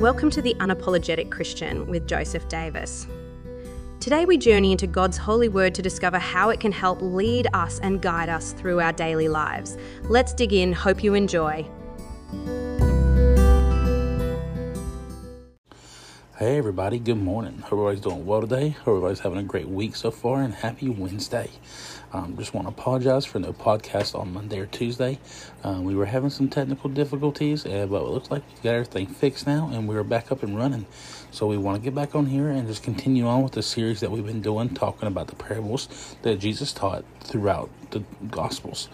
Welcome to The Unapologetic Christian with Joseph Davis. Today we journey into God's holy word to discover how it can help lead us and guide us through our daily lives. Let's dig in. Hope you enjoy. Hey everybody, good morning. Hope everybody's doing well today. Hope everybody's having a great week so far and happy Wednesday. Um, just want to apologize for no podcast on Monday or Tuesday. Um, we were having some technical difficulties, but it looks like we got everything fixed now and we're back up and running. So we want to get back on here and just continue on with the series that we've been doing, talking about the parables that Jesus taught throughout the Gospels.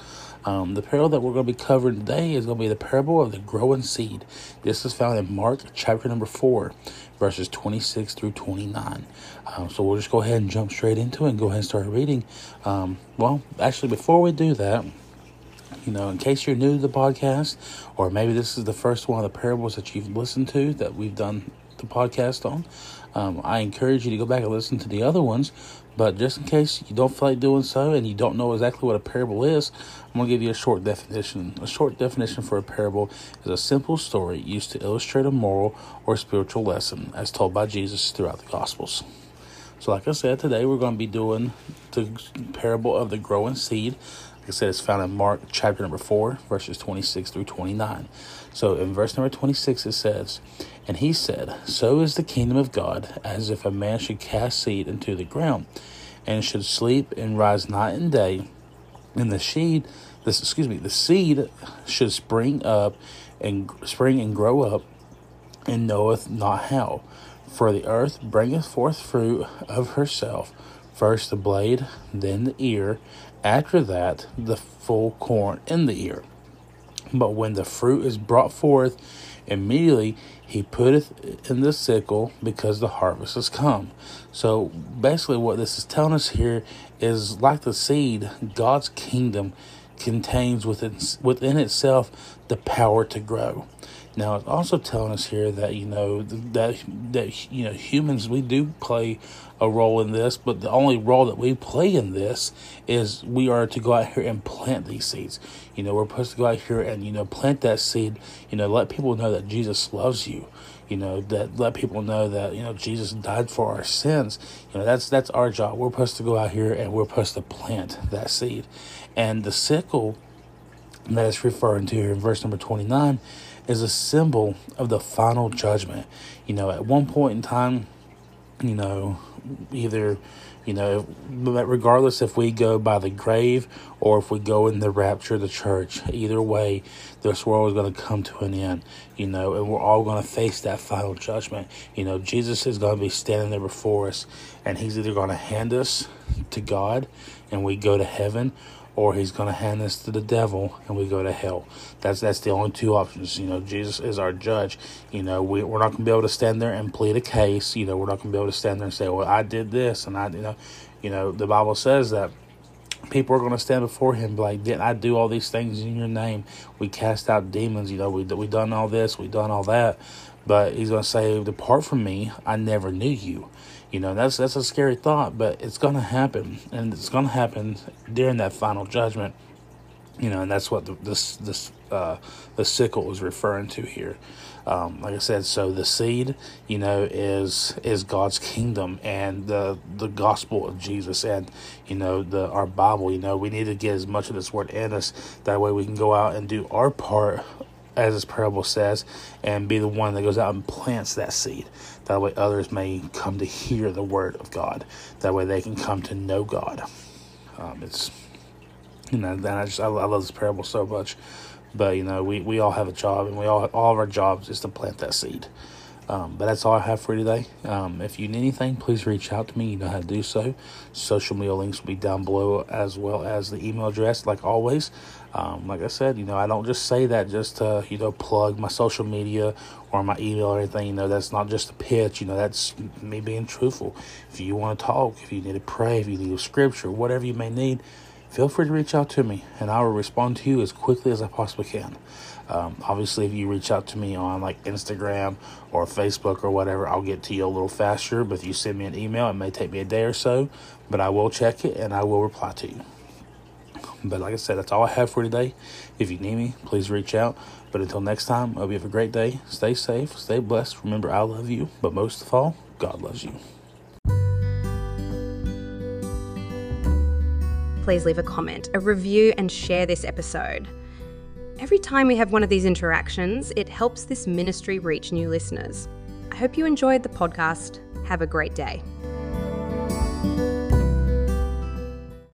Um, the parable that we're going to be covering today is going to be the parable of the growing seed. This is found in Mark chapter number 4, verses 26 through 29. Um, so we'll just go ahead and jump straight into it and go ahead and start reading. Um, well, actually, before we do that, you know, in case you're new to the podcast, or maybe this is the first one of the parables that you've listened to that we've done the podcast on, um, I encourage you to go back and listen to the other ones. But just in case you don't feel like doing so and you don't know exactly what a parable is, I'm going to give you a short definition. A short definition for a parable is a simple story used to illustrate a moral or spiritual lesson as told by Jesus throughout the Gospels. So, like I said, today we're going to be doing the parable of the growing seed. Like I said, it's found in Mark chapter number 4, verses 26 through 29. So, in verse number 26, it says, And he said, So is the kingdom of God, as if a man should cast seed into the ground, and should sleep and rise night and day, and the seed, this excuse me, the seed should spring up and spring and grow up, and knoweth not how. For the earth bringeth forth fruit of herself, first the blade, then the ear, after that the full corn in the ear. But when the fruit is brought forth, immediately he putteth in the sickle because the harvest is come. So basically, what this is telling us here is like the seed, God's kingdom contains within within itself the power to grow. Now, it's also telling us here that you know that that you know humans we do play a role in this, but the only role that we play in this is we are to go out here and plant these seeds. You know, we're supposed to go out here and you know plant that seed. You know, let people know that Jesus loves you. You know that let people know that you know Jesus died for our sins. You know that's that's our job. We're supposed to go out here and we're supposed to plant that seed, and the sickle that is referring to here in verse number twenty nine is a symbol of the final judgment. You know, at one point in time, you know, either, you know, regardless if we go by the grave or if we go in the rapture of the church, either way, this world is going to come to an end, you know, and we're all going to face that final judgment. You know, Jesus is going to be standing there before us, and he's either going to hand us to God and we go to heaven, or he's going to hand us to the devil and we go to hell. That's that's the only two options. You know, Jesus is our judge. You know, we, we're not going to be able to stand there and plead a case. You know, we're not going to be able to stand there and say, well, I did this and I, you know, you know, the Bible says that people are going to stand before him like didn't i do all these things in your name we cast out demons you know we, we done all this we done all that but he's going to say depart from me i never knew you you know, that's that's a scary thought, but it's going to happen, and it's going to happen during that final judgment. You know, and that's what the, this this uh, the sickle is referring to here. Um, like I said, so the seed, you know, is is God's kingdom and the the gospel of Jesus, and you know, the our Bible. You know, we need to get as much of this word in us. That way, we can go out and do our part as this parable says, and be the one that goes out and plants that seed. That way, others may come to hear the word of God. That way, they can come to know God. Um, it's you know, and I just I, I love this parable so much. But you know, we, we all have a job, and we all all of our jobs is to plant that seed. Um, but that's all I have for you today. Um, if you need anything, please reach out to me. You know how to do so. Social media links will be down below, as well as the email address, like always. Um, like I said, you know, I don't just say that just to, you know, plug my social media or my email or anything. You know, that's not just a pitch. You know, that's me being truthful. If you want to talk, if you need to pray, if you need a scripture, whatever you may need, feel free to reach out to me and I will respond to you as quickly as I possibly can. Um, obviously, if you reach out to me on like Instagram or Facebook or whatever, I'll get to you a little faster. But if you send me an email, it may take me a day or so, but I will check it and I will reply to you. But like I said, that's all I have for today. If you need me, please reach out. But until next time, I hope you have a great day. Stay safe, stay blessed. Remember, I love you, but most of all, God loves you. Please leave a comment, a review, and share this episode. Every time we have one of these interactions, it helps this ministry reach new listeners. I hope you enjoyed the podcast. Have a great day.